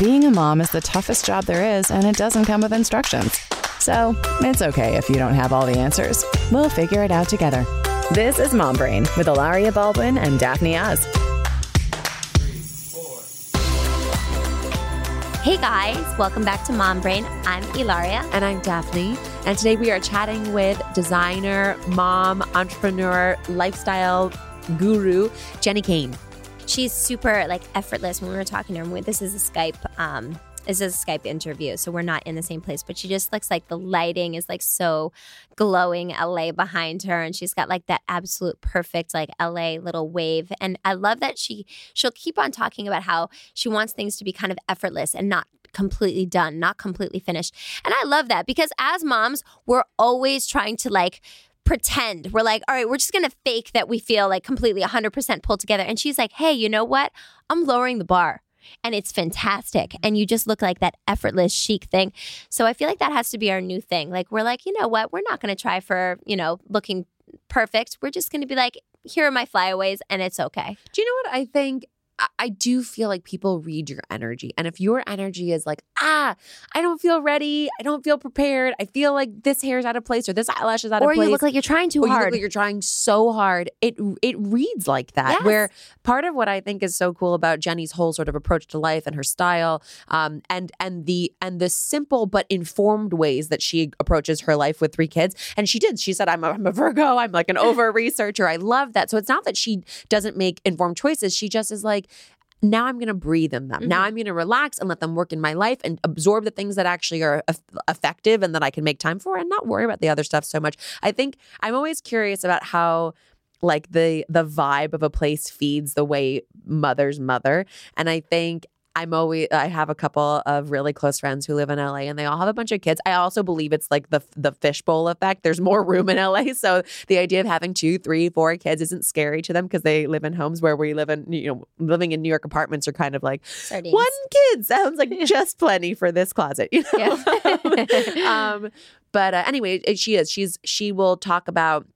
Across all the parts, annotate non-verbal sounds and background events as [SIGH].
being a mom is the toughest job there is, and it doesn't come with instructions. So it's okay if you don't have all the answers. We'll figure it out together. This is Mom Brain with Hilaria Baldwin and Daphne Oz. Hey guys, welcome back to Mom Brain. I'm Hilaria. And I'm Daphne. And today we are chatting with designer, mom, entrepreneur, lifestyle guru, Jenni Kayne. She's super like effortless when we were talking to her. This is a Skype um, this is a Skype interview, so we're not in the same place. But she just looks like the lighting is like so glowing LA behind her, and she's got like that absolute perfect like LA little wave. And I love that she she'll keep on talking about how she wants things to be kind of effortless and not completely done, not completely finished. And I love that because as moms, we're always trying to like pretend. We're like, all right, we're just going to fake that we feel like completely 100% pulled together. And she's like, hey, you know what? I'm lowering the bar. And it's fantastic. And you just look like that effortless chic thing. So i feel like that has to be our new thing. Like we're like you know what? We're not going to try for you know looking perfect. We're just going to be like here are my flyaways and it's okay. Do you know what i think I do feel like people read your energy. And if your energy is like, ah, I don't feel ready, I don't feel prepared, I feel like this hair is out of place or this eyelash is out or of place. Or you look like you're trying too or hard. You look like you're trying so hard. It it reads like that. Yes. Where part of what I think is so cool about Jenni's whole sort of approach to life and her style, um, and and the and the simple but informed ways that she approaches her life with three kids. And she did. She said, I'm a, I'm a Virgo, I'm like an [LAUGHS] over researcher. I love that. So it's not that she doesn't make informed choices. She just is like, now I'm going to breathe in them. Mm-hmm. Now I'm going to relax and let them work in my life and absorb the things that actually are effective and that I can make time for and not worry about the other stuff so much. I think I'm always curious about how like the the vibe of a place feeds the way mother's mother and i think I'm always I have a couple of really close friends who live in LA and they all have a bunch of kids. I also believe it's like the the fishbowl effect. There's more room in LA, [LAUGHS] so the idea of having two, three, four kids isn't scary to them because they live in homes where we live in you know living in New York apartments are kind of like Sardines. one kid sounds like [LAUGHS] just plenty for this closet, you know. Yeah. [LAUGHS] um, but uh, anyway, she is she's she will talk about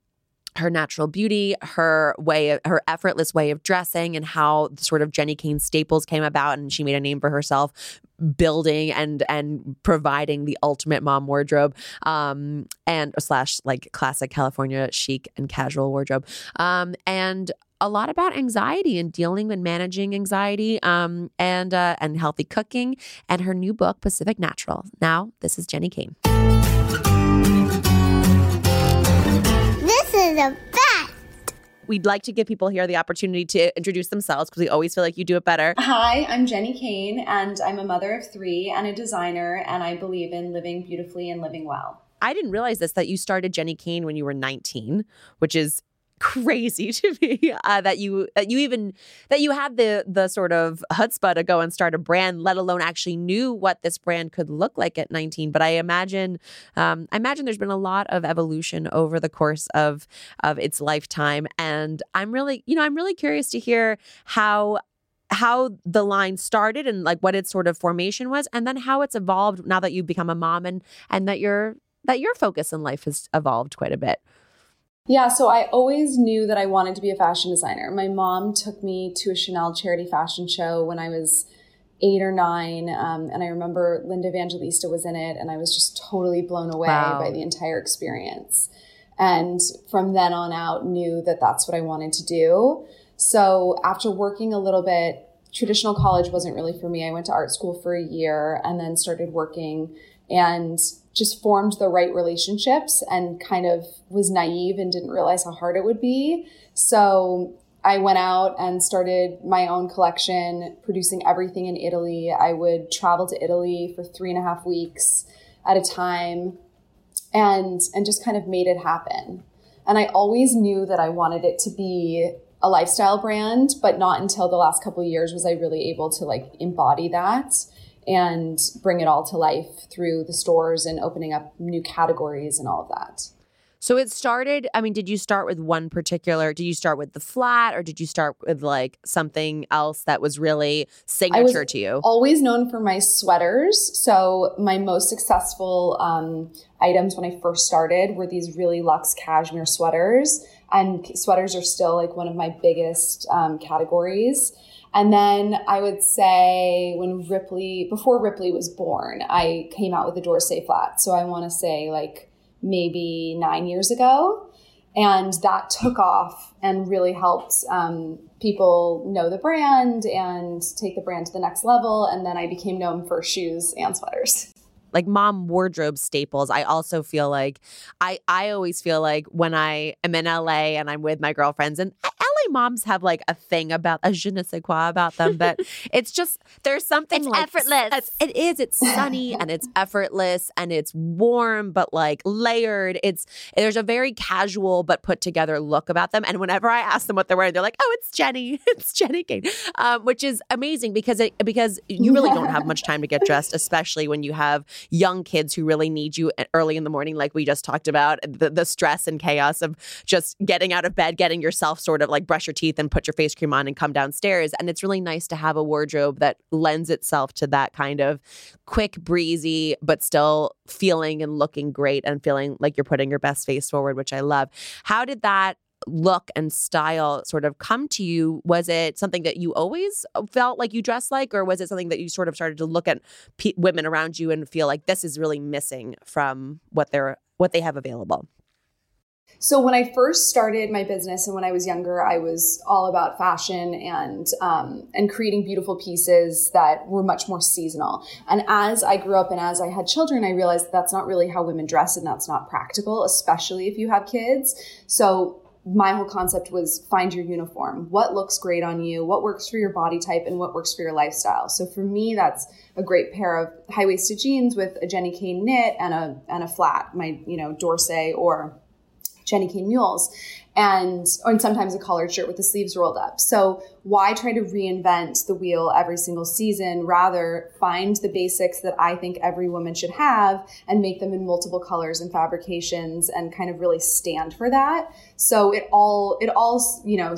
her natural beauty, her way, her effortless way of dressing, and how sort of Jenni Kayne staples came about, and she made a name for herself, building and and providing the ultimate mom wardrobe, um, and slash like classic California chic and casual wardrobe, um, and a lot about anxiety and dealing and managing anxiety, um, and uh, and healthy cooking, and her new book Pacific Natural. Now, this is Jenni Kayne. The best. We'd like to give people here the opportunity to introduce themselves because we always feel like you do it better. Hi, I'm Jenni Kayne, and I'm a mother of three and a designer, and I believe in living beautifully and living well. I didn't realize this that you started Jenni Kayne when you were 19, which is crazy [LAUGHS] to me uh, that you that you even that you had the the sort of chutzpah to go and start a brand, let alone actually knew what this brand could look like at 19. But I imagine um, I imagine there's been a lot of evolution over the course of of its lifetime, and I'm really you know I'm really curious to hear how how the line started and like what its sort of formation was and then how it's evolved now that you've become a mom and and that your that your focus in life has evolved quite a bit yeah, so I always knew that I wanted to be a fashion designer. My mom took me to a Chanel charity fashion show when I was eight or nine, um, and I remember Linda Evangelista was in it, and I was just totally blown away wow. by the entire experience. And from then on out, knew that that's what I wanted to do. So after working a little bit, traditional college wasn't really for me. I went to art school for a year and then started working and just formed the right relationships and kind of was naive and didn't realize how hard it would be. So I went out and started my own collection, producing everything in Italy. I would travel to Italy for three and a half weeks at a time and and just kind of made it happen. And I always knew that I wanted it to be a lifestyle brand, but not until the last couple of years was I really able to like embody that and bring it all to life through the stores and opening up new categories and all of that. So it started, I mean, did you start with one particular, did you start with the flat or did you start with like something else that was really signature to you? Always known for my sweaters. So my most successful um, items when I first started were these really luxe cashmere sweaters. And sweaters are still like one of my biggest um, categories. And then I would say when Ripley, before Ripley was born, I came out with the D'Orsay flat. So I want to say like maybe nine years ago. And that took off and really helped um, people know the brand and take the brand to the next level. And then I became known for shoes and sweaters like mom wardrobe staples. I also feel like I I always feel like when I am in LA and I'm with my girlfriends and moms have like a thing about a je ne sais quoi about them but [LAUGHS] it's just there's something it's like effortless. it is. It's sunny [LAUGHS] and it's effortless and it's warm but like layered. It's there's a very casual but put together look about them. And whenever I ask them what they're wearing, they're like, "Oh, it's Jenni. [LAUGHS] It's Jenni Kayne," um, which is amazing because it because you really don't have much time to get dressed, especially when you have young kids who really need you early in the morning, like we just talked about. The the stress and chaos of just getting out of bed, getting yourself sort of like brush your teeth and put your face cream on and come downstairs. And it's really nice to have a wardrobe that lends itself to that kind of quick, breezy, but still feeling and looking great and feeling like you're putting your best face forward, which I love. How did that look and style sort of come to you? Was it something that you always felt like you dressed like, or was it something that you sort of started to look at women around you and feel like this is really missing from what they're what they have available? So when I first started my business and when I was younger, I was all about fashion and um, and creating beautiful pieces that were much more seasonal. And as I grew up and as I had children, I realized that that's not really how women dress and that's not practical, especially if you have kids. So my whole concept was find your uniform. What looks great on you? What works for your body type and what works for your lifestyle? So for me, that's a great pair of high waisted jeans with a Jenni Kayne knit and a and a flat, my you know D'Orsay or Jenni Kayne mules and and sometimes a collared shirt with the sleeves rolled up. So why try to reinvent the wheel every single season? Rather find the basics that I think every woman should have and make them in multiple colors and fabrications and kind of really stand for that. So it all it all you know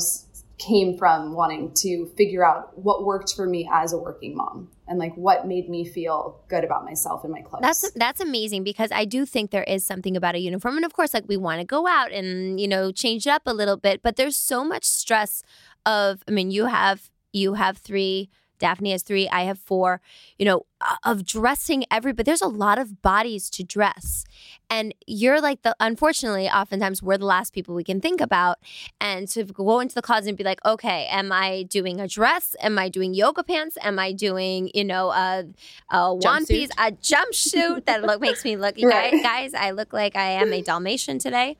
came from wanting to figure out what worked for me as a working mom and like what made me feel good about myself and my clothes. That's that's amazing because I do think there is something about a uniform and of course like we want to go out and you know change it up a little bit but there's so much stress of I mean you have you have 3 Daphne has 3 I have 4 you know of dressing everybody. There's a lot of bodies to dress. And you're like the, unfortunately, oftentimes we're the last people we can think about. And to go into the closet and be like, okay, am I doing a dress? Am I doing yoga pants? Am I doing, you know, a, a one piece, a jumpsuit that look makes me look, [LAUGHS] right. guys, guys, I look like I am a Dalmatian today.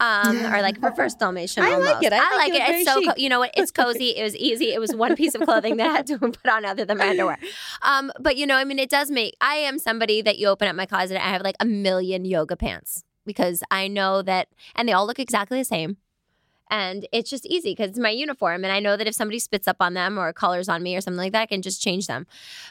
Um, or like reverse Dalmatian. I almost. like it. I, I like, it. it. It's so, co- you know what? It's cozy. It was easy. It was one piece of clothing that I had to [LAUGHS] put on other than my underwear. Um, but, you know, I mean, it does make, I am somebody that you open up my closet, I have like a million yoga pants because I know that, and they all look exactly the same. And it's just easy because it's my uniform. And I know that if somebody spits up on them or colors on me or something like that, I can just change them.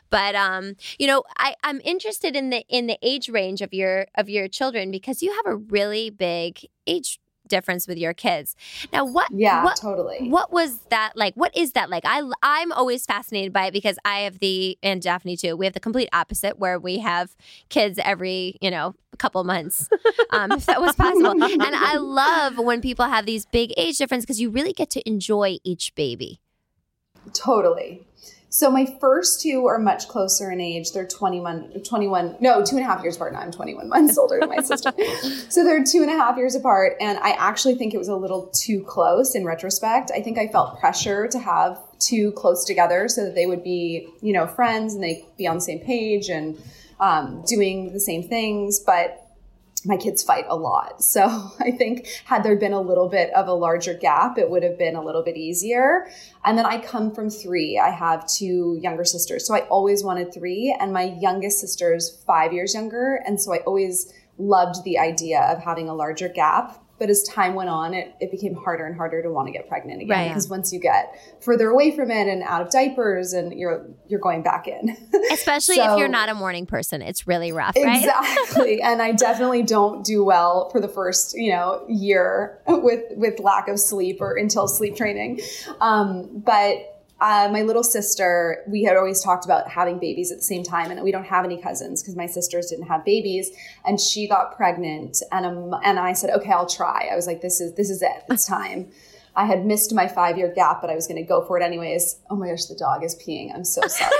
But um, you know, I, I'm interested in the in the age range of your of your children because you have a really big age difference with your kids. Now, what? Yeah, what, totally. What was that like? What is that like? I I'm always fascinated by it because I have the and Daphne too. We have the complete opposite where we have kids every you know couple months, um, if that was possible. [LAUGHS] and I love when people have these big age difference because you really get to enjoy each baby. Totally. So my first two are much closer in age. They're 21, 21, no, two and a half years apart. Now I'm 21 months older than my [LAUGHS] sister. So they're two and a half years apart. And I actually think it was a little too close in retrospect. I think I felt pressure to have two close together so that they would be, you know, friends and they be on the same page and um, doing the same things. But my kids fight a lot. [LAUGHS] So I think had there been a little bit of a larger gap, it would have been a little bit easier. And then I come from three. I have two younger sisters. So I always wanted three. And my youngest sister is five years younger. And so I always loved the idea of having a larger gap but as time went on, it, it became harder and harder to want to get pregnant again. Right. Because once you get further away from it and out of diapers and you're you're going back in. [LAUGHS] Especially so, if you're not a morning person. It's really rough, right? Exactly. [LAUGHS] and I definitely don't do well for the first, you know, year [LAUGHS] with with lack of sleep or until sleep training. Um, but uh, my little sister, we had always talked about having babies at the same time, and we don't have any cousins because my sisters didn't have babies, and she got pregnant, and um, and I said, okay, I'll try. I was like, this is this is it, it's [LAUGHS] time. I had missed my five year gap, but I was going to go for it anyways. Oh my gosh, the dog is peeing. I'm so [LAUGHS] sorry.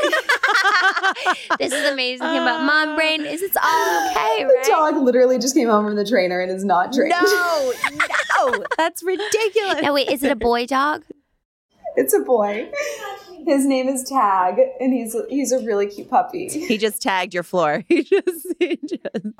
this is amazing thing about mom brain is it's all okay, the right? dog literally just came home from the trainer and is not trained. No, no, [LAUGHS] that's ridiculous. No, wait, is it a boy dog? It's a boy. His name is Tag, and he's he's a really cute puppy. He just tagged your floor. [LAUGHS] He just, he just.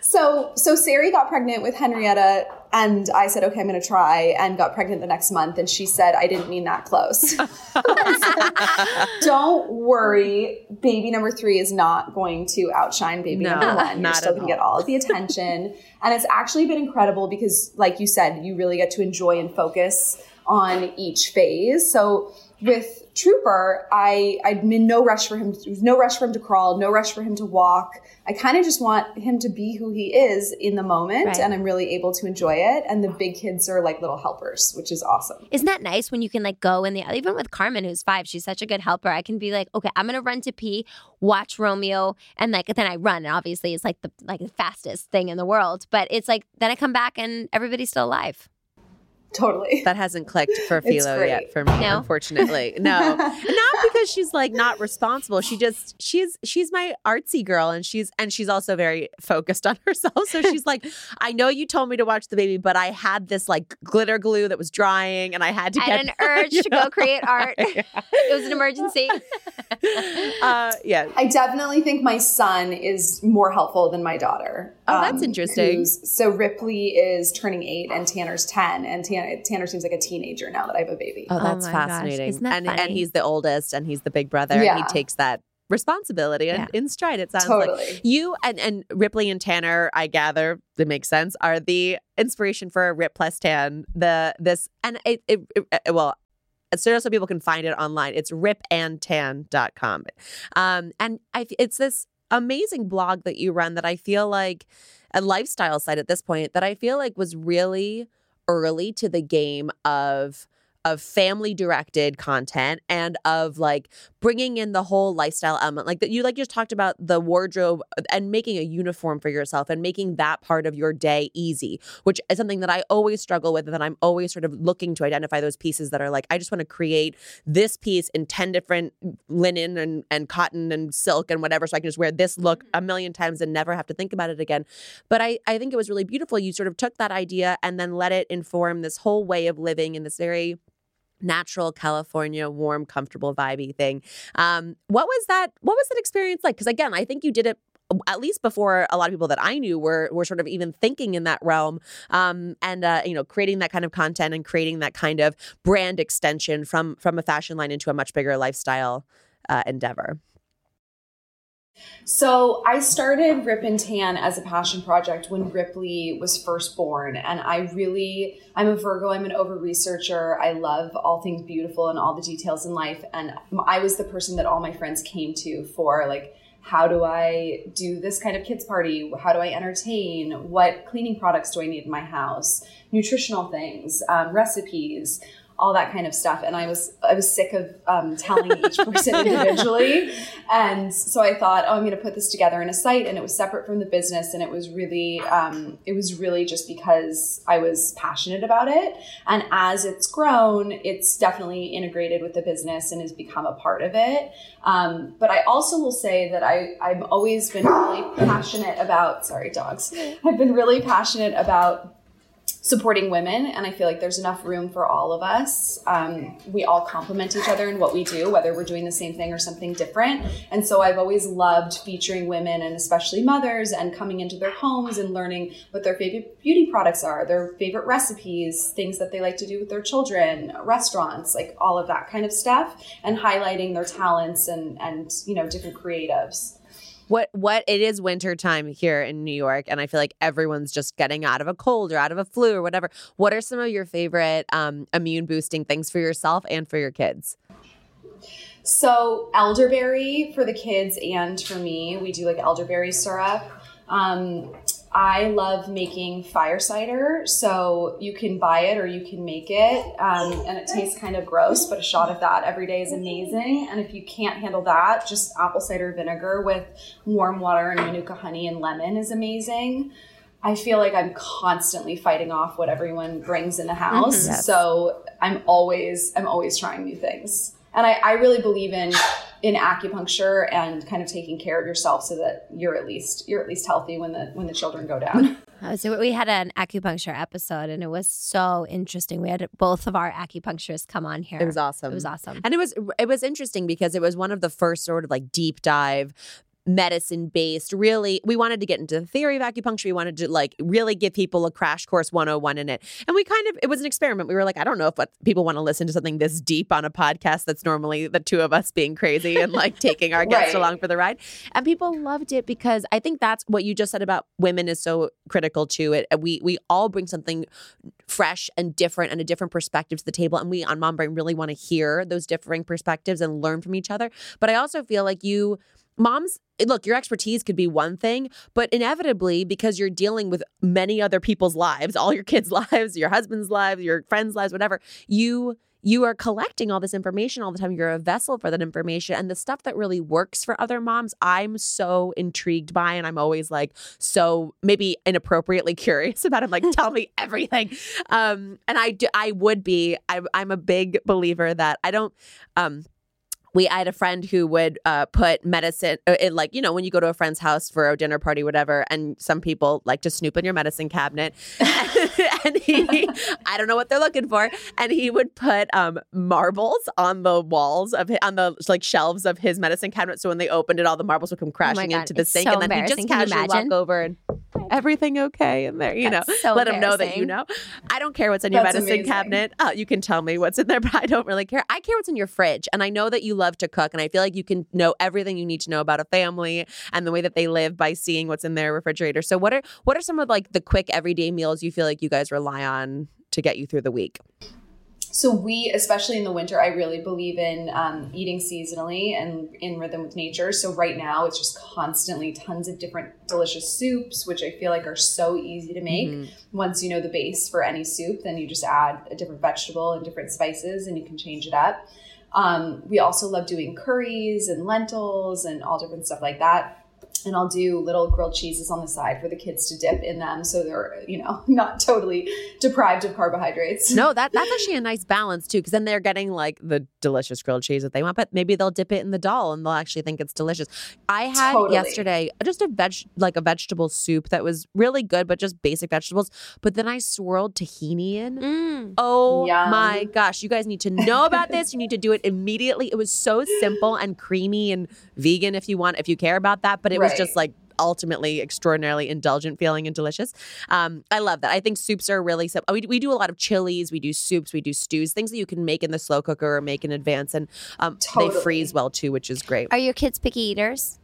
So so Sari got pregnant with Henrietta, and I said, okay, I'm going to try, and got pregnant the next month, and she said, I didn't mean that close. [LAUGHS] Don't worry, baby number three is not going to outshine baby No, number one. You're still going to get all of the attention, and it's actually been incredible because, like you said, you really get to enjoy and focus on each phase. So with Trooper, I I'm in no rush for him. There was no rush for him to crawl, no rush for him to walk. I kind of just want him to be who he is in the moment, Right. and I'm really able to enjoy it. And the big kids are like little helpers, which is awesome. Isn't that nice when you can like go in the even with Carmen who's five, she's such a good helper. I can be like, okay, I'm gonna run to pee, watch Romeo, and like then I run, and obviously it's like the like the fastest thing in the world. But it's like then I come back and everybody's still alive. Totally. That hasn't clicked for Philo yet for me, No? unfortunately. No, [LAUGHS] not because she's like not responsible. She just she's she's my artsy girl, and she's and she's also very focused on [LAUGHS] herself. So she's like, I know you told me to watch the baby, but I had this like glitter glue that was drying, and I had to I get had an [LAUGHS] urge to go create art. it was an emergency. uh, yeah. I definitely think my son is more helpful than my daughter. Um, Oh, that's interesting. So Ripley is turning eight, and Tanner's ten, and Tanner, Tanner seems like a teenager now that I have a baby. Oh, that's my gosh. fascinating. Isn't that and and he's the oldest, and he's the big brother, and Yeah. he takes that responsibility and in stride. It sounds like Totally. you and and Ripley and Tanner, I gather that makes sense, are the inspiration for Rip plus Tan. The this and it, it, it well. So so people can find it online. It's ripandtan.com. Um, and I, it's this amazing blog that you run that I feel like a lifestyle site at this point that I feel like was really early to the game of of family directed content and of like bringing in the whole lifestyle element like that you like just talked about the wardrobe uh, and making a uniform for yourself and making that part of your day easy which is something that I always struggle with and that I'm always sort of looking to identify those pieces that are like I just want to create this piece in 10 different mm, linen and and cotton and silk and whatever so I can just wear this look mm-hmm. a million times and never have to think about it again but I, I think it was really beautiful. You sort of took that idea and then let it inform this whole way of living in this very natural California, warm, comfortable, vibey thing. Um, what was that? What was that experience like? Because again, I think you did it at least before a lot of people that I knew were were sort of even thinking in that realm, um, and uh, you know, creating that kind of content and creating that kind of brand extension from from a fashion line into a much bigger lifestyle uh, endeavor. So I started Rip and Tan as a passion project when Ripley was first born. And I really, I'm a Virgo, I'm an over researcher. I love all things beautiful and all the details in life. And I was the person that all my friends came to for like, how do I do this kind of kids party? How do I entertain? What cleaning products do I need in my house? Nutritional things, um, recipes, all that kind of stuff. And I was I was sick of um, telling each person [LAUGHS] individually, and so I thought, oh, I'm going to put this together in a site, and it was separate from the business, and it was really um, it was really just because I was passionate about it. And as it's grown, it's definitely integrated with the business and has become a part of it. Um, but I also will say that I I've always been really passionate about sorry dogs. I've been really passionate about supporting women and i feel like there's enough room for all of us. Um, we all complement each other in what we do whether we're doing the same thing or something different. And so i've always loved featuring women and especially mothers and coming into their homes and learning what their favorite beauty products are their favorite recipes things that they like to do with their children restaurants like all of that kind of stuff and highlighting their talents and and you know different creatives What what it is winter time here in New York, and I feel like everyone's just getting out of a cold or out of a flu or whatever. What are some of your favorite um, immune boosting things for yourself and for your kids? So elderberry for the kids and for me, we do like elderberry syrup. Um, I love making fire cider, so you can buy it or you can make it, um, and it tastes kind of gross, but a shot of that every day is amazing. And if you can't handle that, just apple cider vinegar with warm water and manuka honey and lemon is amazing. I feel like I'm constantly fighting off what everyone brings in the house. Mhm. Yes. So I'm always I'm always trying new things. And I, I really believe in in acupuncture and kind of taking care of yourself so that you're at least you're at least healthy when the when the children go down. [LAUGHS] Uh, So we had an acupuncture episode, and it was so interesting. We had both of our acupuncturists come on here. It was awesome. It was awesome. And it was it was interesting because it was one of the first sort of like deep dive medicine based really we wanted to get into the theory of acupuncture we wanted to like really give people a crash course 101 in it and we kind of it was an experiment we were like i don't know if what people want to listen to something this deep on a podcast that's normally the two of us being crazy and like [LAUGHS] taking our guests Right. along for the ride and people loved it because i think that's what you just said about women is so critical to it we we all bring something fresh and different and a different perspective to the table. And we on Mom Brain really want to hear those differing perspectives and learn from each other. But I also feel like you, moms, look, your expertise could be one thing, but inevitably, because you're dealing with many other people's lives, all your kids' [LAUGHS] lives, your husband's lives, your friends' lives, whatever, you you are collecting all this information all the time. You're a vessel for that information. And the stuff that really works for other moms, I'm so intrigued by. And I'm always like so maybe inappropriately [LAUGHS] curious about. I'm like, tell me [LAUGHS] everything. Um, and I do, I would be, I, I'm a big believer that I don't, um, we I had a friend who would uh, put medicine uh, in like you know when you go to a friend's house for a dinner party whatever and some people like to snoop in your medicine cabinet [LAUGHS] [LAUGHS] and he I don't know what they're looking for. And he would put um, marbles on the walls of hi- on the like shelves of his medicine cabinet so when they opened it all the marbles would come crashing God, into the it's sink. so and then he just. Can casually walk over and everything okay in there you That's know? so let him know that you know. I don't care what's in your That's medicine amazing. cabinet. Uh, you can tell me what's in there but I don't really care. I care what's in your fridge. And I know that you love to cook and I feel like you can know everything you need to know about a family and the way that they live by seeing what's in their refrigerator. So what are what are some of like the quick everyday meals you feel like you guys rely on to get you through the week So we, especially in the winter, I really believe in um, eating seasonally and in rhythm with nature. So right now, it's just constantly tons of different delicious soups, which I feel like are so easy to make. Mm-hmm. Once you know the base for any soup, then you just add a different vegetable and different spices, and you can change it up. Um, we also love doing curries and lentils and all different stuff like that. And I'll do little grilled cheeses on the side for the kids to dip in them, so they're you know [LAUGHS] not totally deprived of carbohydrates. no that that's [LAUGHS] actually a nice balance too because then they're getting like the delicious grilled cheese that they want but maybe they'll dip it in the dal and they'll actually think it's delicious I had Totally. yesterday just a veg like a vegetable soup that was really good but just basic vegetables but then I swirled tahini in Mm. Oh Yum. my gosh, you guys need to know about this. You need to do it immediately. It was so simple and creamy and vegan if you want, if you care about that, but it was Right. just like ultimately extraordinarily indulgent feeling and delicious. Um, I love that. I think soups are really simple. We, we do a lot of chilies, we do soups, we do stews, things that you can make in the slow cooker or make in advance. And um, they freeze well too, which is great. Are your kids picky eaters?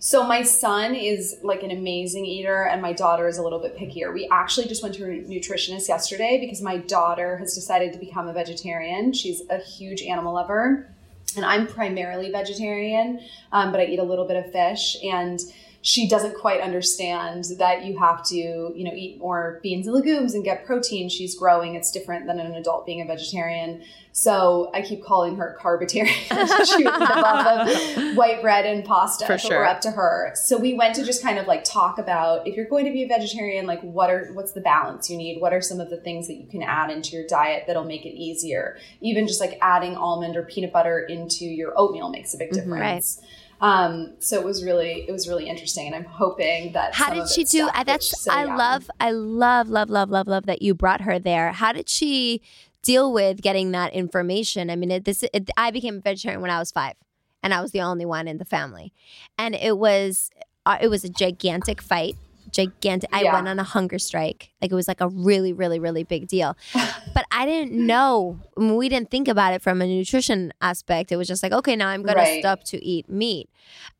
So my son is like an amazing eater and my daughter is a little bit pickier. We actually just went to a nutritionist yesterday because my daughter has decided to become a vegetarian. She's a huge animal lover and I'm primarily vegetarian, um, but I eat a little bit of fish. And she doesn't quite understand that you have to, you know, eat more beans and legumes and get protein. She's growing. It's different than an adult being a vegetarian. So I keep calling her carbitarian. [LAUGHS] she would live off of white bread and pasta. For sure. We're up to her. So we went to just kind of like talk about if you're going to be a vegetarian, like what are what's the balance you need? What are some of the things that you can add into your diet that'll make it easier? Even just like adding almond or peanut butter into your oatmeal makes a big Mm-hmm. difference. Um, so it was really it was really interesting, and I'm hoping that. How did she do? I, that's I love, I love, love, love, love, love that you brought her there. How did she deal with getting that information? I mean, it, this it, I became a vegetarian when I was five, and I was the only one in the family, and it was uh, it was a gigantic fight. Gigantic. I went on a hunger strike. Like it was like a really, really, really big deal. [LAUGHS] but I didn't know. I mean, we didn't think about it from a nutrition aspect. It was just like, okay, now I'm going to Right. stop to eat meat.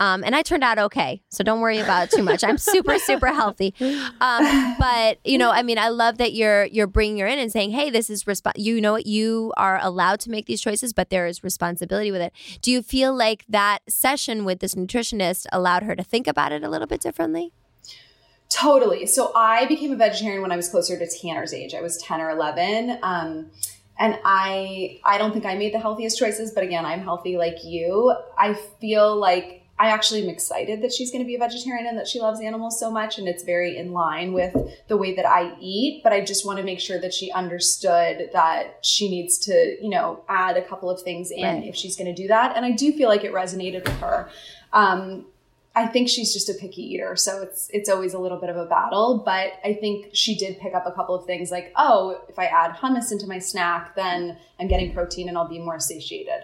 Um, and I turned out okay. So don't worry about it too much. I'm super, super healthy. Um, but you know, I mean, I love that you're you're bringing her in and saying, hey, this is resp- You know what? You are allowed to make these choices, but there is responsibility with it. Do you feel like that session with this nutritionist allowed her to think about it a little bit differently? Totally. So I became a vegetarian when I was closer to Tanner's age. I was 10 or 11. Um, and I I don't think I made the healthiest choices, but again, I'm healthy like you. I feel like I actually am excited that she's going to be a vegetarian and that she loves animals so much. And it's very in line with the way that I eat. But I just want to make sure that she understood that she needs to, you know, add a couple of things in right. if she's going to do that. And I do feel like it resonated with her. Um, I think she's just a picky eater, so it's it's always a little bit of a battle. But I think she did pick up a couple of things like, oh, if I add hummus into my snack, then I'm getting protein and I'll be more satiated.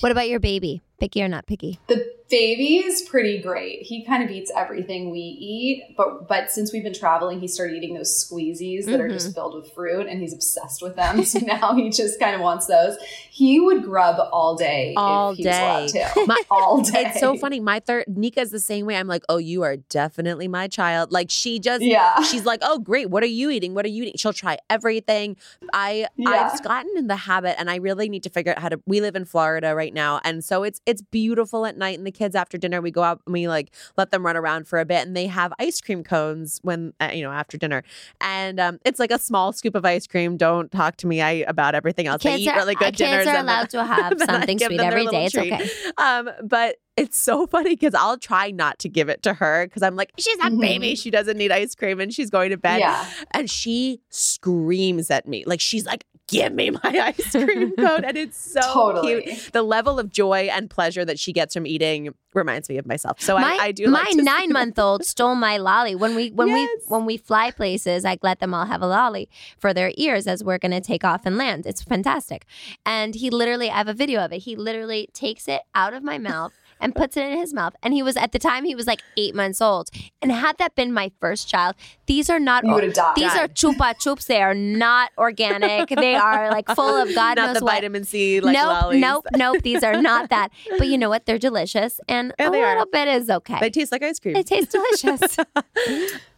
What about your baby? Picky or not picky? The baby is pretty great. He kind of eats everything we eat, but but since we've been traveling, he started eating those squeezies that mm-hmm. are just mm-hmm. filled with fruit, and he's obsessed with them. [LAUGHS] So now he just kind of wants those. He would grub all day, all day, [LAUGHS] my, all day. It's so funny. My third Nika's the same way. I'm like, oh, you are definitely my child. Like she just, yeah. She's like, oh, great. What are you eating? What are you eating? She'll try everything. I yeah. I've gotten in the habit, and I really need to figure out how to. We live in Florida right now, and so it's it's beautiful at night. And the kids after dinner, we go out and we like let them run around for a bit, and they have ice cream cones when uh, you know after dinner, and um, it's like a small scoop of ice cream. Don't talk to me I, about everything else. Kids they eat are, really good kids dinners. Kids are allowed then, to have [LAUGHS] something sweet every day. It's treat. okay. Um, but it's so [LAUGHS] funny because I'll try not to give it to her because I'm like, she's a mm-hmm. baby. She doesn't need ice cream and she's going to bed. Yeah. And she screams at me. Like, she's like, give me my [LAUGHS] ice cream cone. And it's so totally. cute. The level of joy and pleasure that she gets from eating reminds me of myself. So my, I, I, do. My like nine month old stole my lolly when we when yes. we when we fly places. I let them all have a lolly for their ears as we're going to take off and land. It's fantastic. And he literally, I have a video of it. He literally takes it out of my mouth and puts it in his mouth. And he was at the time he was like eight months old. And had that been my first child, these are not. Or, these are chupa chups. They are not organic. they are like full of [LAUGHS] God not knows the what. vitamin C. Like nope, lollies. nope, nope. These are not that. But you know what? They're delicious, and, and a little are. bit is okay. They taste like ice cream. They taste delicious. [LAUGHS]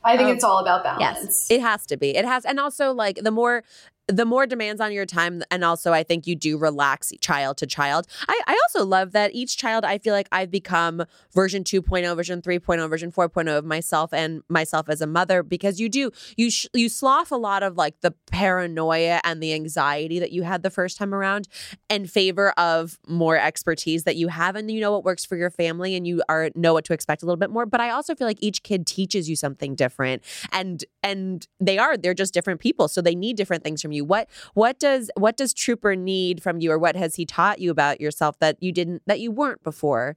I think um, it's all about balance. Yes, it has to be. It has, and also like the more the more demands on your time and also i think you do relax child to child. I, I also love that each child i feel like i've become version 2.0 version 3.0 version 4.0 of myself and myself as a mother because you do you sh- you slough a lot of like the paranoia and the anxiety that you had the first time around in favor of more expertise that you have and you know what works for your family and you are know what to expect a little bit more. But i also feel like each kid teaches you something different and and they are they're just different people. So they need different things from you you what what does what does trooper need from you or what has he taught you about yourself that you didn't that you weren't before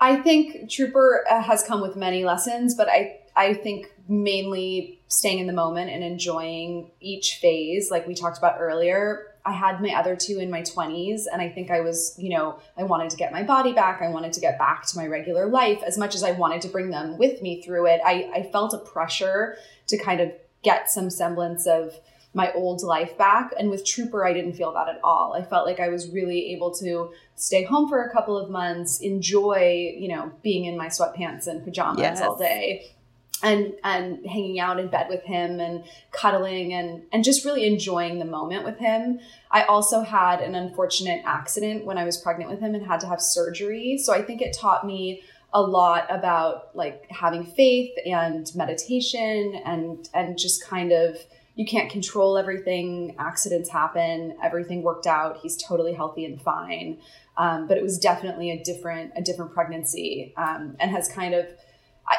i think trooper uh, has come with many lessons but i i think mainly staying in the moment and enjoying each phase like we talked about earlier I had my other two in my 20s, and I think I was, you know, I wanted to get my body back. I wanted to get back to my regular life as much as I wanted to bring them with me through it. I, I felt a pressure to kind of get some semblance of my old life back. And with Trooper, I didn't feel that at all. I felt like I was really able to stay home for a couple of months, enjoy, you know, being in my sweatpants and pajamas yes. all day. And and hanging out in bed with him and cuddling and and just really enjoying the moment with him. I also had an unfortunate accident when I was pregnant with him and had to have surgery. So I think it taught me a lot about like having faith and meditation and and just kind of you can't control everything. Accidents happen. Everything worked out. He's totally healthy and fine. Um, but it was definitely a different a different pregnancy um, and has kind of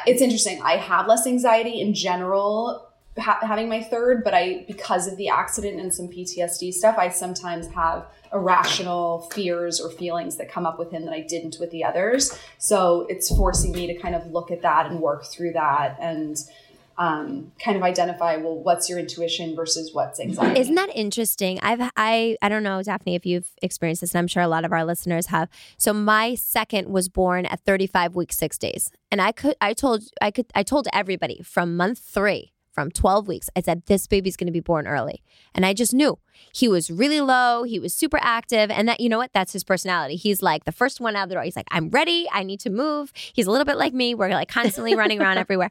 it's interesting. I have less anxiety in general ha- having my third, but I because of the accident and some PTSD stuff, I sometimes have irrational fears or feelings that come up with him that I didn't with the others. So it's forcing me to kind of look at that and work through that and um, kind of identify well what's your intuition versus what's anxiety? Isn't that interesting? I've i i don't know daphne if you've experienced this and i'm sure a lot of our listeners have. So my second was born at 35 weeks six days. And i could i told i could i told everybody from month three from 12 weeks. I said, This baby's going to be born early. And I just knew he was really low. He was super active. And that, you know what? That's his personality. He's like the first one out the door. He's like, I'm ready. I need to move. He's a little bit like me. We're like constantly running around [LAUGHS] everywhere.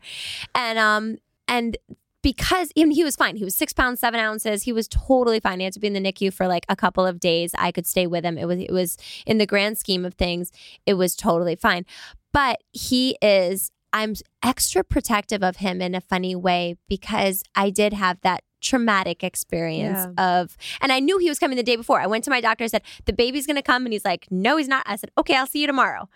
And, um, and because even he was fine. He was six pounds seven ounces. He was totally fine. He had to be in the NICU for like a couple of days. I could stay with him. It was it was in the grand scheme of things, it was totally fine. But he is I'm extra protective of him in a funny way because I did have that traumatic experience yeah. of and I knew he was coming the day before. I went to my doctor and said, "The baby's going to come." And he's like, "No, he's not." I said, "Okay, I'll see you tomorrow."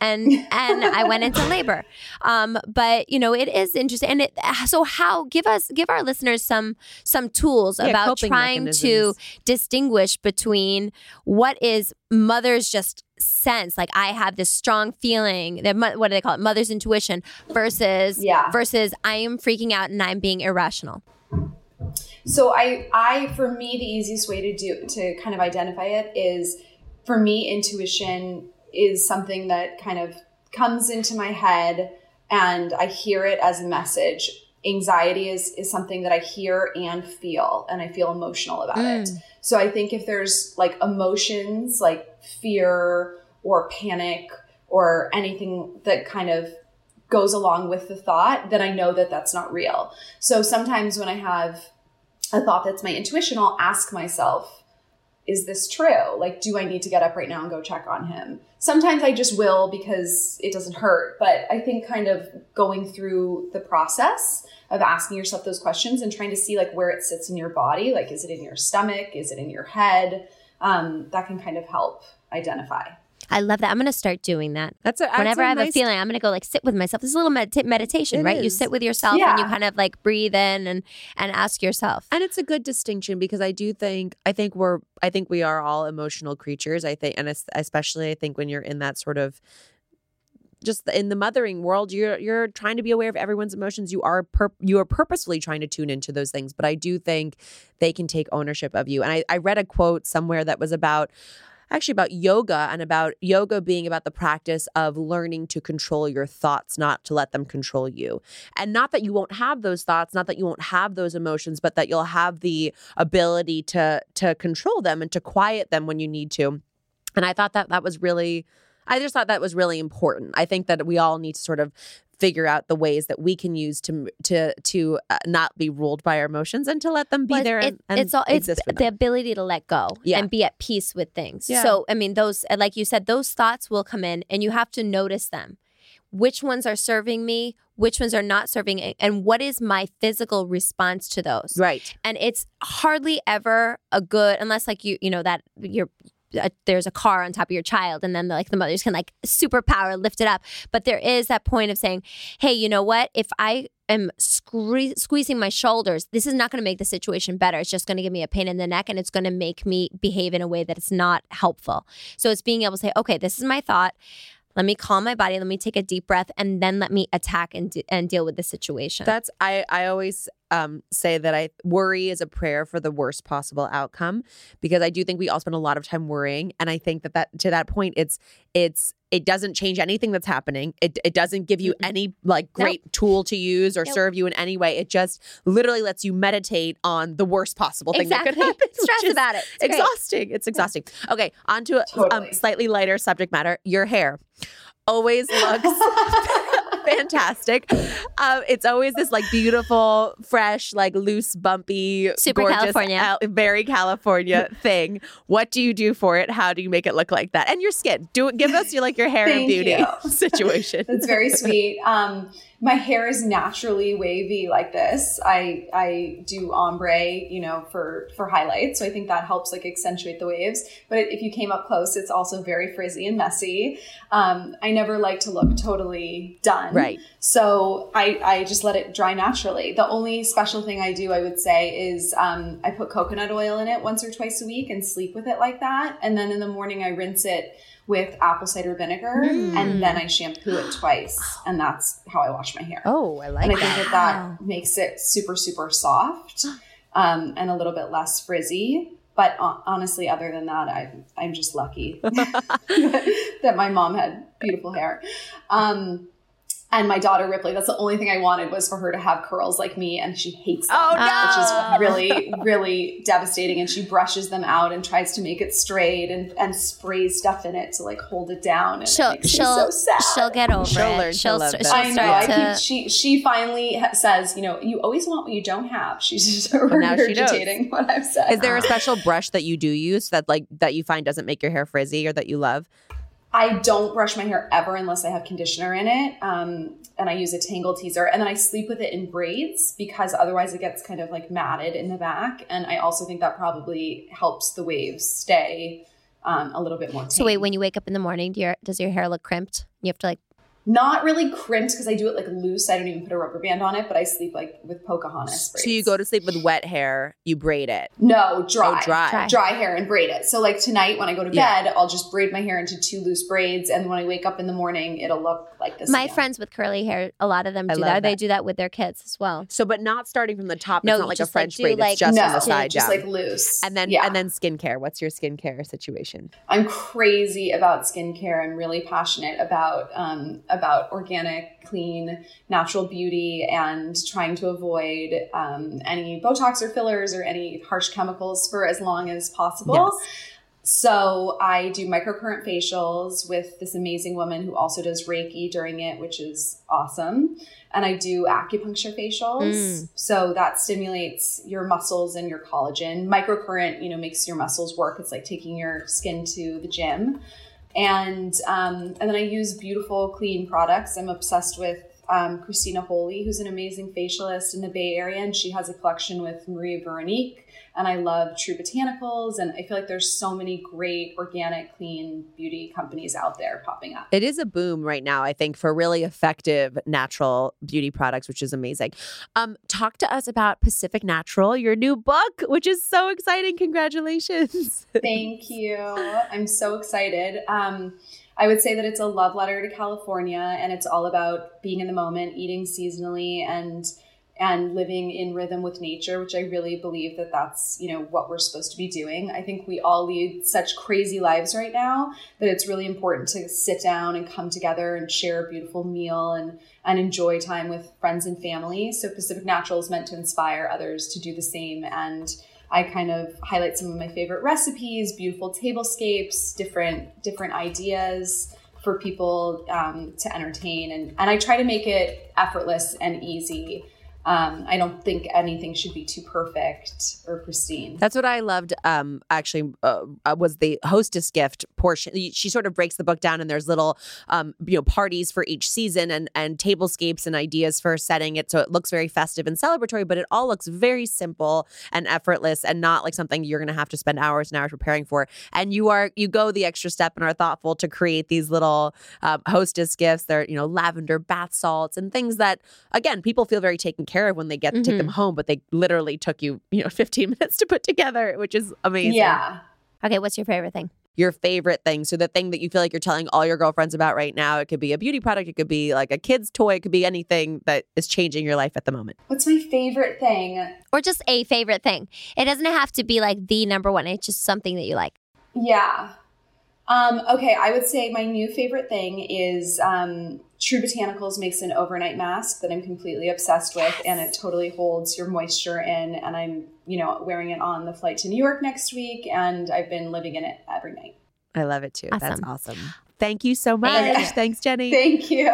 and [LAUGHS] and I went into labor. Um, but you know, it is interesting. And it, so, how give us give our listeners some some tools Yeah, about trying to distinguish between what is mother's just sense, like I have this strong feeling that what do they call it, mother's intuition, versus Yeah. versus I am freaking out and I'm being irrational. So I I for me the easiest way to do to kind of identify it is for me intuition is something that kind of comes into my head and I hear it as a message. Anxiety is is something that I hear and feel and I feel emotional about it. Mm. So I think if there's like emotions like fear or panic or anything that kind of goes along with the thought, then I know that that's not real. So sometimes when I have a thought that's my intuition, I'll ask myself, is this true? Like, do I need to get up right now and go check on him? Sometimes I just will because it doesn't hurt. But I think kind of going through the process of asking yourself those questions and trying to see like where it sits in your body, like, is it in your stomach? Is it in your head? Um, that can kind of help identify. I love that. I'm going to start doing that. That's a, that's Whenever I have nice- a feeling, I'm going to go like sit with myself. This is a little medita- meditation, It right? You sit with yourself and you kind of like breathe in and and ask yourself. And it's a good distinction because I do think I think we're I think we are all emotional creatures. I think and especially I think when you're in that sort of just in the mothering world you're you're trying to be aware of everyone's emotions you are pur- you are purposefully trying to tune into those things but i do think they can take ownership of you and i, I read a quote somewhere that was about actually about yoga and about yoga being about the practice of learning to control your thoughts not to let them control you. And not that you won't have those thoughts not that you won't have those emotions but that you'll have the ability to to control them and to quiet them when you need to. And i thought that that was really i just thought that was really important i think that we all need to sort of figure out the ways that we can use to to to uh, not be ruled by our emotions and to let them be Well, there it- and, and it's all it's the ability to let go Yeah. and be at peace with things. Yeah. So I mean, those like you said, those thoughts will come in, and you have to notice them. Which ones are serving me? Which ones are not serving? And what is my physical response to those? right and it's hardly ever a good unless like you you know that you're uh, there's a car on top of your child and then like the mothers can like superpower lift it up. But there is that point of saying hey you know what? If i am squeezing my shoulders this is not going to make the situation better. It's just going to give me a pain in the neck and it's going to make me behave in a way that it's not helpful. So it's being able to say okay this is my thought. Let me calm my body. Let me take a deep breath and then let me attack and, and deal with the situation. That's I I always um say that I worry is a prayer for the worst possible outcome because I do think we all spend a lot of time worrying and I think that that to that point it's it's it doesn't change anything that's happening. It it doesn't give you any like great tool to use or Nope. serve you in any way. It just literally lets you meditate on the worst possible thing that could happen. [LAUGHS] which stress about it It's great. exhausting. It's exhausting. Okay, on to a um, slightly lighter subject matter. Your hair always [LAUGHS] looks fantastic. Um, it's always this like beautiful, fresh, like loose, bumpy, Super gorgeous, California. al- very California [LAUGHS] thing. What do you do for it? How do you make it look like that? And your skin. Do give us your like your hair and beauty you. [LAUGHS] situation. That's very [LAUGHS] sweet. Um, my hair is naturally wavy like this. I I do ombre, you know, for for highlights. So I think that helps like accentuate the waves. But if you came up close, it's also very frizzy and messy. Um, I never like to look totally done. Right. So I I just let it dry naturally. The only special thing I do, I would say, is um, I put coconut oil in it once or twice a week and sleep with it like that. And then in the morning, I rinse it with apple cider vinegar and then I shampoo it twice. And that's how I wash my hair. Oh, I like and I think that. that that makes it super, super soft um, and a little bit less frizzy. But honestly, other than that, I'm, I'm just lucky [LAUGHS] that my mom had beautiful hair. Um, and my daughter Ripley, that's the only thing I wanted was for her to have curls like me, and she hates them, Oh, no! which is really, really devastating. And she brushes them out and tries to make it straight and, and sprays stuff in it to like hold it down. And she'll makes she'll so sad. she'll get over She'll it. learn she'll love st- that. she'll I know. start I to keep, she she finally ha- says, you know, you always want what you don't have. She's just [LAUGHS] now she knows. regurgitating what I've said. Is there a special brush that you do use that like that you find doesn't make your hair frizzy or that you love? I don't brush my hair ever unless I have conditioner in it. Um, and I use a Tangle Teezer and then I sleep with it in braids because otherwise it gets kind of like matted in the back. And I also think that probably helps the waves stay um, a little bit more. So wait, when you wake up in the morning, do your, does your hair look crimped? You have to like not really crimped because I do it like loose. I don't even put a rubber band on it, but I sleep like with Pocahontas braids. So you go to sleep with wet hair, you braid it. no dry, Oh, dry. Dry. dry hair and braid it. So like tonight when I go to Yeah. bed, I'll just braid my hair into two loose braids, and when I wake up in the morning, it'll look like this. my again. friends with curly hair. A lot of them do love that. They do that with their kids as well. So, but not starting from the top. No, it's not like a just, like, French do, braid. like- it's just no, from the side just down. like loose, and then yeah. and then skincare. What's your skincare situation? I'm crazy about skincare. I'm really passionate about um, about organic, clean, natural beauty, and trying to avoid um, any Botox or fillers or any harsh chemicals for as long as possible. Yes. So I do microcurrent facials with this amazing woman who also does Reiki during it, which is awesome. And I do acupuncture facials. Mm. So that stimulates your muscles and your collagen. Microcurrent, you know, makes your muscles work. It's like taking your skin to the gym. And um, and then I use beautiful, clean products. I'm obsessed with um, Christina Holey, who's an amazing facialist in the Bay Area, and she has a collection with Marie Veronique. And I love True Botanicals, and I feel like there's so many great organic, clean beauty companies out there popping up. It is a boom right now, I think, for really effective natural beauty products, which is amazing. Um, talk to us about Pacific Natural, your new book, which is so exciting. Congratulations. [LAUGHS] Thank you. I'm so excited. Um, I would say that it's a love letter to California, and it's all about being in the moment, eating seasonally, and and living in rhythm with nature, which I really believe that that's you know what we're supposed to be doing. I think we all lead such crazy lives right now that it's really important to sit down and come together and share a beautiful meal and and enjoy time with friends and family. So Pacific Natural is meant to inspire others to do the same and. I kind of highlight some of my favorite recipes, beautiful tablescapes, different different ideas for people um, to entertain, and and I try to make it effortless and easy. Um, I don't think anything should be too perfect or pristine. That's what I loved. Um, actually, uh, was the hostess gift portion. She sort of breaks the book down, and there's little, um, you know, parties for each season, and and tablescapes and ideas for setting it so it looks very festive and celebratory, but it all looks very simple and effortless, and not like something you're going to have to spend hours and hours preparing for. And you are you go the extra step and are thoughtful to create these little um, hostess gifts. They're you know lavender bath salts and things that again people feel very taken care of when they get to take them home, but they literally took you you know [LAUGHS] 15 minutes to put together, which is amazing. Yeah. Okay, what's your favorite thing? Your favorite thing. So the thing that you feel like you're telling all your girlfriends about right now, it could be a beauty product, it could be like a kid's toy, it could be anything that is changing your life at the moment. What's my favorite thing? Or just a favorite thing. It doesn't have to be like the number one. It's just something that you like. Yeah. Um, okay, I would say my new favorite thing is um, True Botanicals makes an overnight mask that I'm completely obsessed with, and it totally holds your moisture in. And I'm, you know, wearing it on the flight to New York next week, and I've been living in it every night. I love it too. That's Awesome. awesome. Thank you so much. Thank. Thanks, Jenni. Thank you.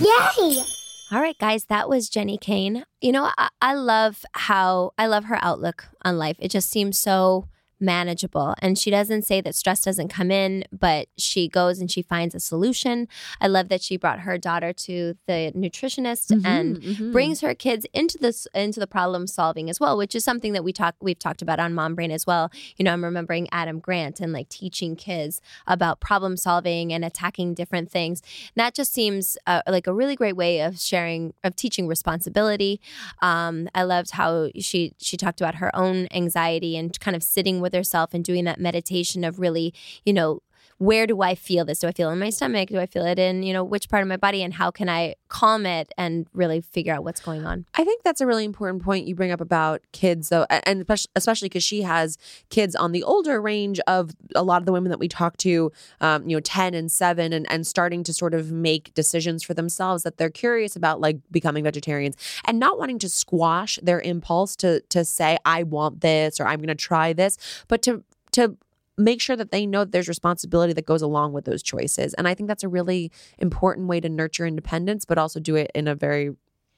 Yay! All right, guys, that was Jenni Kayne. You know, I, I love how I love her outlook on life. It just seems so manageable. And she doesn't say that stress doesn't come in, but she goes and she finds a solution. I love that she brought her daughter to the nutritionist and Mhm. brings her kids into this into the problem solving as well, which is something that we talk we've talked about on Mom Brain as well. You know, I'm remembering Adam Grant and like teaching kids about problem solving and attacking different things. And that just seems uh, like a really great way of sharing of teaching responsibility. Um, I loved how she she talked about her own anxiety and kind of sitting with herself and doing that meditation of really, you know, where do I feel this? Do I feel it in my stomach? Do I feel it in, you know, which part of my body? And how can I calm it and really figure out what's going on? I think that's a really important point you bring up about kids, though, and especially- because she has kids on the older range of a lot of the women that we talk to, um, you know, ten and seven, and and starting to sort of make decisions for themselves that they're curious about, like becoming vegetarians, and not wanting to squash their impulse to to say I want this or I'm going to try this, but to to make sure that they know that there's responsibility that goes along with those choices. And I think that's a really important way to nurture independence, but also do it in a very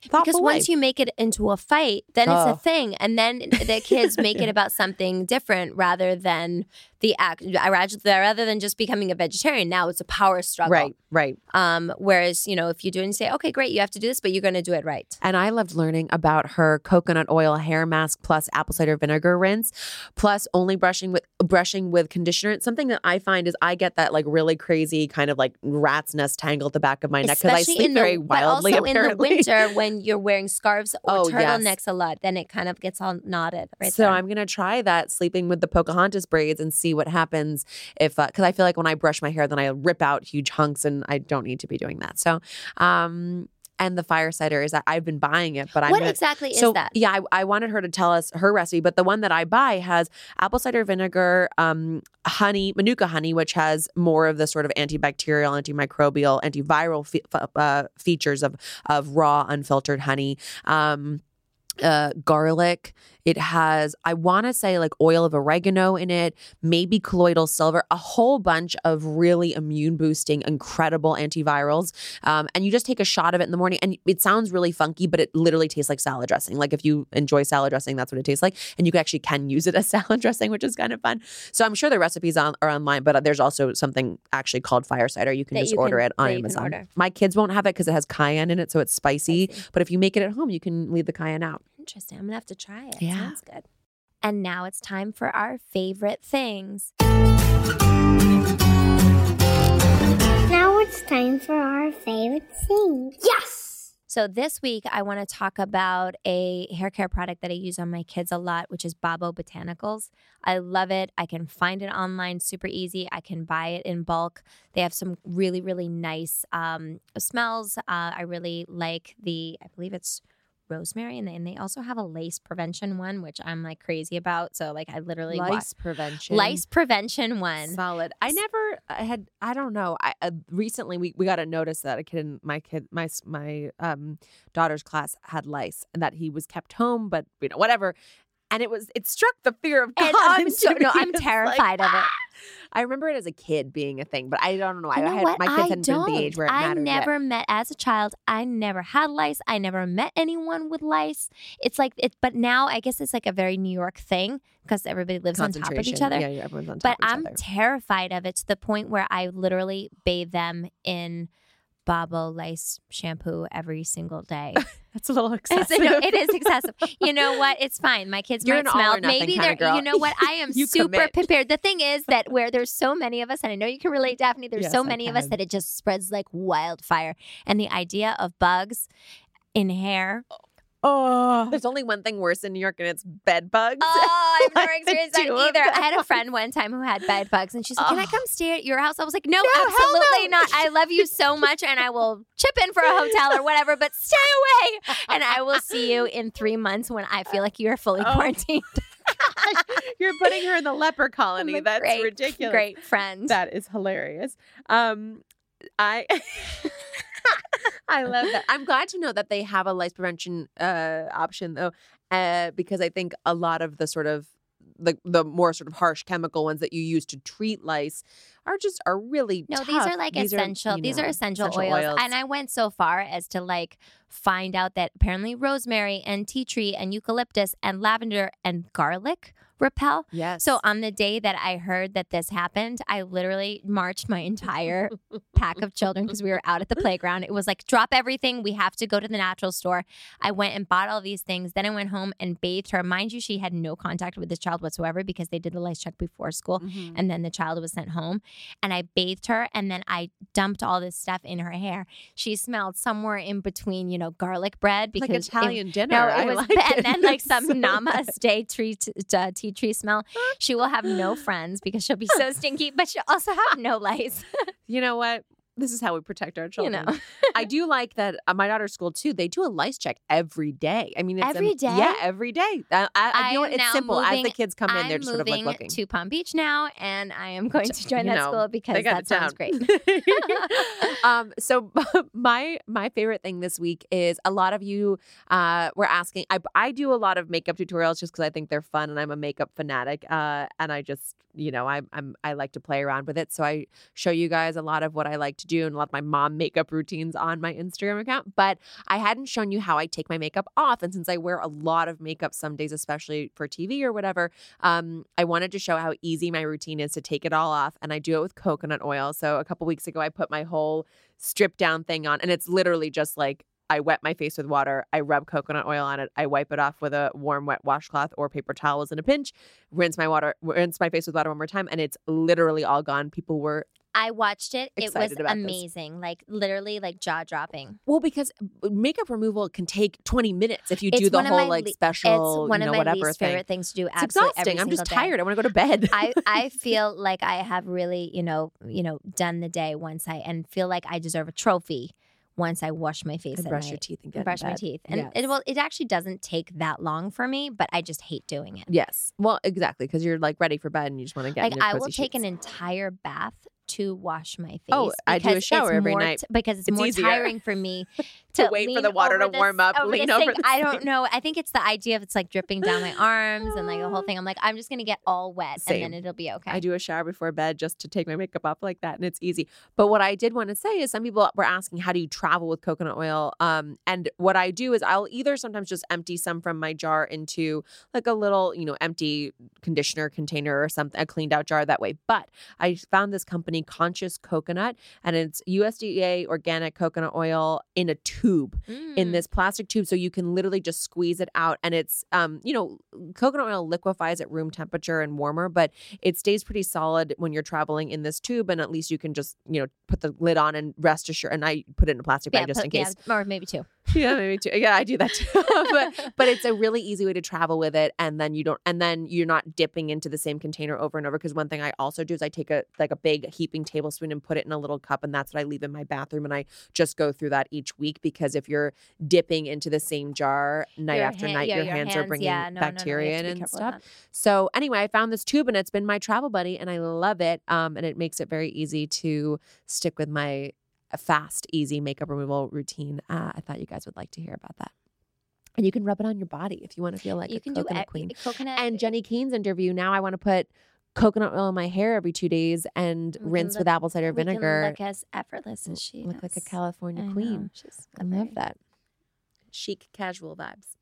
thoughtful Because way. once you make it into a fight, then it's Oh. a thing. And then the kids make it [LAUGHS] about something different rather than the act I rather rather than just becoming a vegetarian. Now it's a power struggle. Right, right. Um, whereas you know if you do it and say, okay, great, you have to do this, but you're going to do it right. And I loved learning about her coconut oil hair mask plus apple cider vinegar rinse, plus only brushing with brushing with conditioner. It's something that I find is I get that like really crazy kind of like rat's nest tangle at the back of my neck because I sleep the- very wildly. But also in the winter [LAUGHS] when you're wearing scarves or Oh, yes. turtlenecks a lot, then it kind of gets all knotted. Right so there. I'm gonna try that sleeping with the Pocahontas braids and see what happens if because I feel like when I brush my hair, then I rip out huge hunks, and I don't need to be doing that. So, um, and the fire cider is that I've been buying it, but I'm what gonna, exactly so is that? yeah, I, I wanted her to tell us her recipe, but the one that I buy has apple cider vinegar, um, honey, manuka honey, which has more of the sort of antibacterial, antimicrobial, antiviral fe- uh, features of of raw unfiltered honey. Um, uh, garlic. It has, I want to say, like oil of oregano in it, maybe colloidal silver, a whole bunch of really immune boosting, incredible antivirals. Um, and you just take a shot of it in the morning. And it sounds really funky, but it literally tastes like salad dressing. Like if you enjoy salad dressing, that's what it tastes like. And you actually can use it [LAUGHS] as salad dressing, which is kind of fun. So I'm sure the recipes on, are online, but there's also something actually called fire cider. You can That just you order can- it on that you can Amazon. My kids won't have it because it has cayenne in it, so it's spicy. But if you make it at home, you can leave the cayenne out. Interesting. I'm gonna have to try it. Yeah. Sounds good. And now it's time for our favorite things. Now it's time for our favorite things. Yes! So this week I want to talk about a hair care product that I use on my kids a lot, which is Babo Botanicals. I love it. I can find it online super easy. I can buy it in bulk. They have some really really nice um, smells. Uh, I really like the. I believe it's rosemary, and they, and they also have a lice prevention one, which I'm like crazy about. So like I literally lice prevention. lice prevention one. Solid. I never I had. I don't know. I uh, recently we, we got a notice that a kid in my kid my my um daughter's class had lice and that he was kept home, but you know whatever. And it was it struck the fear of [LAUGHS] God. Oh, and I'm into so, me. no, I'm It's like, terrified of it. [LAUGHS] I remember it as a kid being a thing, but I don't know. I You know had what? my kids I hadn't been the age where it I mattered yet. never met as a child. I never had lice. I never met anyone with lice. It's like it, but now I guess it's like a very New York thing because everybody lives on top of each other. Yeah, yeah, everyone's on but top of each I'm other. terrified of it to the point where I literally bathe them in Babo lice shampoo every single day. [LAUGHS] That's a little It's- excessive. no, it is excessive. You know what? It's fine. My kids You're might smell. Maybe they're. You know what? I [LAUGHS] am super commit. prepared. The thing is that where there's so many of us, and I know you can relate, Daphne. There's Yes, so many of us that it just spreads like wildfire. And the idea of bugs in hair. Oh, there's only one thing worse in New York, and it's bed bugs. Oh, I've [LAUGHS] never I had experienced that either. I had a friend one time who had bed bugs, and she's like, "Can I Oh. come stay at your house?" I was like, "No, No, absolutely no." not. [LAUGHS] I love you so much, and I will chip in for a hotel or whatever, but stay away. And I will see you in three months when I feel like you are fully Oh. quarantined." [LAUGHS] You're putting her in the leper colony. I'm a That's great, ridiculous. Great friend. That is hilarious. Um, I [LAUGHS] I love that. I'm glad to know that they have a lice prevention uh, option though, uh, because I think a lot of the sort of the the more sort of harsh chemical ones that you use to treat lice are just are really No, tough. these are like These essential. you these know, are essential, oils. and I went so far as to like find out that apparently rosemary and tea tree and eucalyptus and lavender and garlic repel. yes. So on the day that I heard that this happened, I literally marched my entire [LAUGHS] pack of children because we were out at the playground. It was like drop everything. We have to go to the natural store. I went and bought all these things. Then I went home and bathed her. Mind you, she had no contact with this child whatsoever because they did the lice check before school Mhm. and then the child was sent home and i bathed her and then i dumped all this stuff in her hair she smelled somewhere in between you know garlic bread because like it- Italian dinner. no, I it was, like [LAUGHS] and it. then [LAUGHS] like some So namaste tree t- t- uh, tea tree smell. She will have no friends because she'll be so stinky, but she'll also have no lice. [LAUGHS] You know what? This is how we protect our children. You know, I do [LAUGHS] like that. Uh, my daughter's school too. They do a lice check every day. I mean, it's Every day? Yeah, every day. Uh, I, I, you know what? It's simple. As the kids come in, they're just sort of like moving looking. to Palm Beach now, and I am going to join You that know, school because that sounds great. [LAUGHS] um, so [LAUGHS] my my favorite thing this week is a lot of you uh, were asking. I I do a lot of makeup tutorials just because I think they're fun and I'm a makeup fanatic. Uh, and I just you know I I'm I like to play around with it. So I show you guys a lot of what I like to do and a lot of my mom makeup routines on my Instagram account, but I hadn't shown you how I take my makeup off. And since I wear a lot of makeup some days, especially for TV or whatever, um, I wanted to show how easy my routine is to take it all off. And I do it with coconut oil. So a couple weeks ago, I put my whole strip down thing on, and it's literally just like I wet my face with water. I rub coconut oil on it. I wipe it off with a warm, wet washcloth or paper towels in a pinch. Rinse my water, rinse my face with water one more time, and it's literally all gone. People were I watched it. It was about this. amazing. Like literally like jaw dropping. well because uh, makeup removal can take twenty minutes if you It's do the whole like le- special, It's one you know, of my whatever least thing. favorite things to do. It's exhausting. I'm just day. tired. I want to go to bed. I, I [LAUGHS] feel like I have really, you know, you know, done the day once I and feel like I deserve a trophy once I wash my face And brush your teeth and and brush my teeth. And Yes. it well, it actually doesn't take that long for me, but I just hate doing it. Yes. Well, exactly. Because you're like ready for bed and you just want to get Like I will take an entire bath to wash my oh, face. Oh, I do a shower every more night. t- because it's, It's more easier. tiring for me [LAUGHS] To to, wait for the water to over warm up, over lean over I don't know. I think it's the idea of it's like dripping down my arms and like the whole [GASPS] thing. I'm like, I'm just gonna get all wet Same. and then it'll be okay. I do a shower before bed just to take my makeup off like that, and it's easy. But what I did want to say is, some people were asking, "How do you travel with coconut oil?" Um, and what I do is, I'll either sometimes just empty some from my jar into like a little, you know, empty conditioner container or something, a cleaned out jar that way. But I found this company, Conscious Coconut, and it's USDA organic coconut oil in a tube in Mm. this plastic tube so you can literally just squeeze it out and it's um you know coconut oil liquefies at room temperature and warmer but it stays pretty solid when you're traveling in this tube and at least you can just you know put the lid on and rest assured and I put it in a plastic bag just put- in case yeah, or maybe two. [LAUGHS] yeah maybe too. Yeah I do that too. [LAUGHS] But but it's a really easy way to travel with it and then you don't and then you're not dipping into the same container over and over because one thing I also do is I take a like a big heaping tablespoon and put it in a little cup and that's what I leave in my bathroom and I just go through that each week because if you're dipping into the same jar night Your after hand- night yeah, your, hands, are bringing yeah, no, no, no, bacteria in and stuff. so anyway I found this tube and it's been my travel buddy and I love it um and it makes it very easy to stick with my fast easy makeup removal routine uh, I thought you guys would like to hear about that and you can rub it on your body if you want to feel like you a can coconut do queen coconut and Jenni Kayne's interview. Now I want to put coconut oil in my hair every two days and We rinse with apple cider vinegar. look as effortless as she look like a. California I know, queen. she's I very- love that. Chic, casual vibes.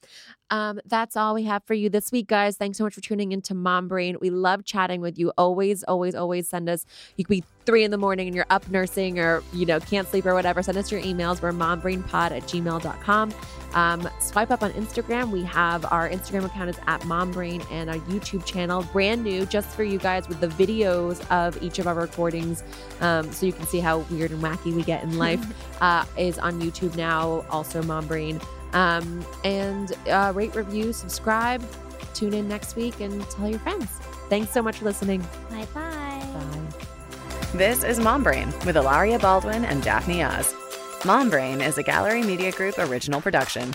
Um, that's all we have for you this week, guys. Thanks so much for tuning into Mom Brain. We love chatting with you. Always, always, always send us. You can be three in the morning and you're up nursing or, you know, can't sleep or whatever. Send us your emails. We're mombrainpod at gmail.com. Um, swipe up on Instagram. We have our Instagram account is at mombrain and our YouTube channel, brand new, just for you guys with the videos of each of our recordings. Um, so you can see how weird and wacky we get in [LAUGHS] life uh, is on YouTube now, also Mom Brain. Um, and uh, rate, review, subscribe, tune in next week, and tell your friends. Thanks so much for listening. Bye bye. Bye. This is Mom Brain with Hilaria Baldwin and Daphne Oz. Mom Brain is a Gallery Media Group original production.